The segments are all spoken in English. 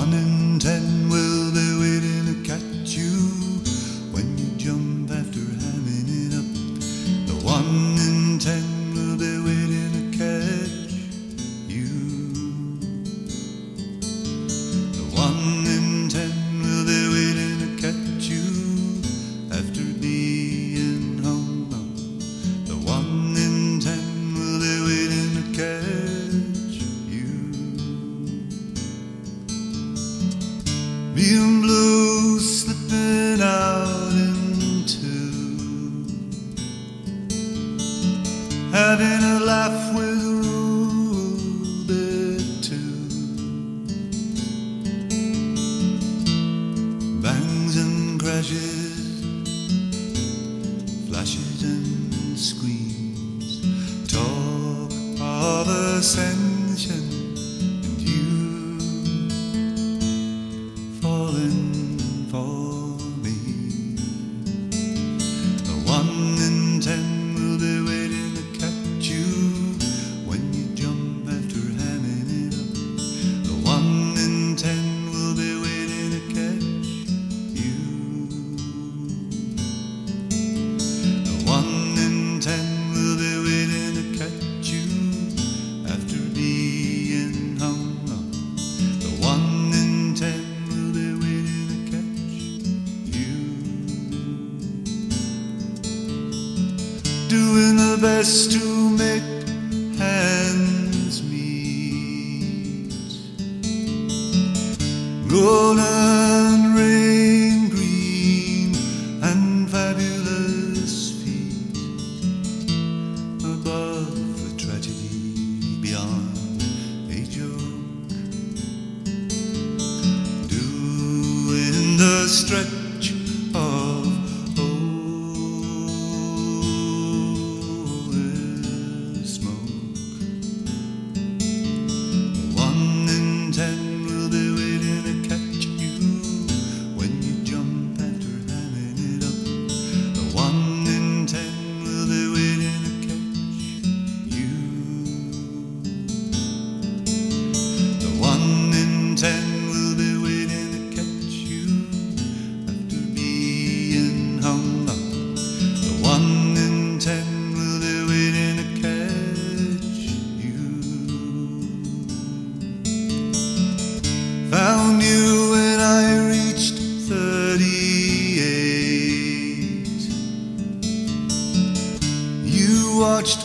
One in ten will. Neon blue slipping out into having a laugh with Ruby too. Bangs and crashes, flashes and screams, talk of ascension. best to make hands meet. Grown and rain green and fabulous feet above the tragedy beyond a joke. Doing the stretch.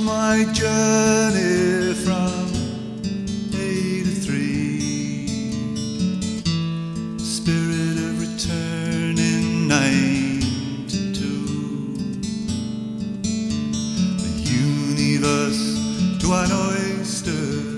my journey from A to three. Spirit of return in nine to two. A universe to an oyster.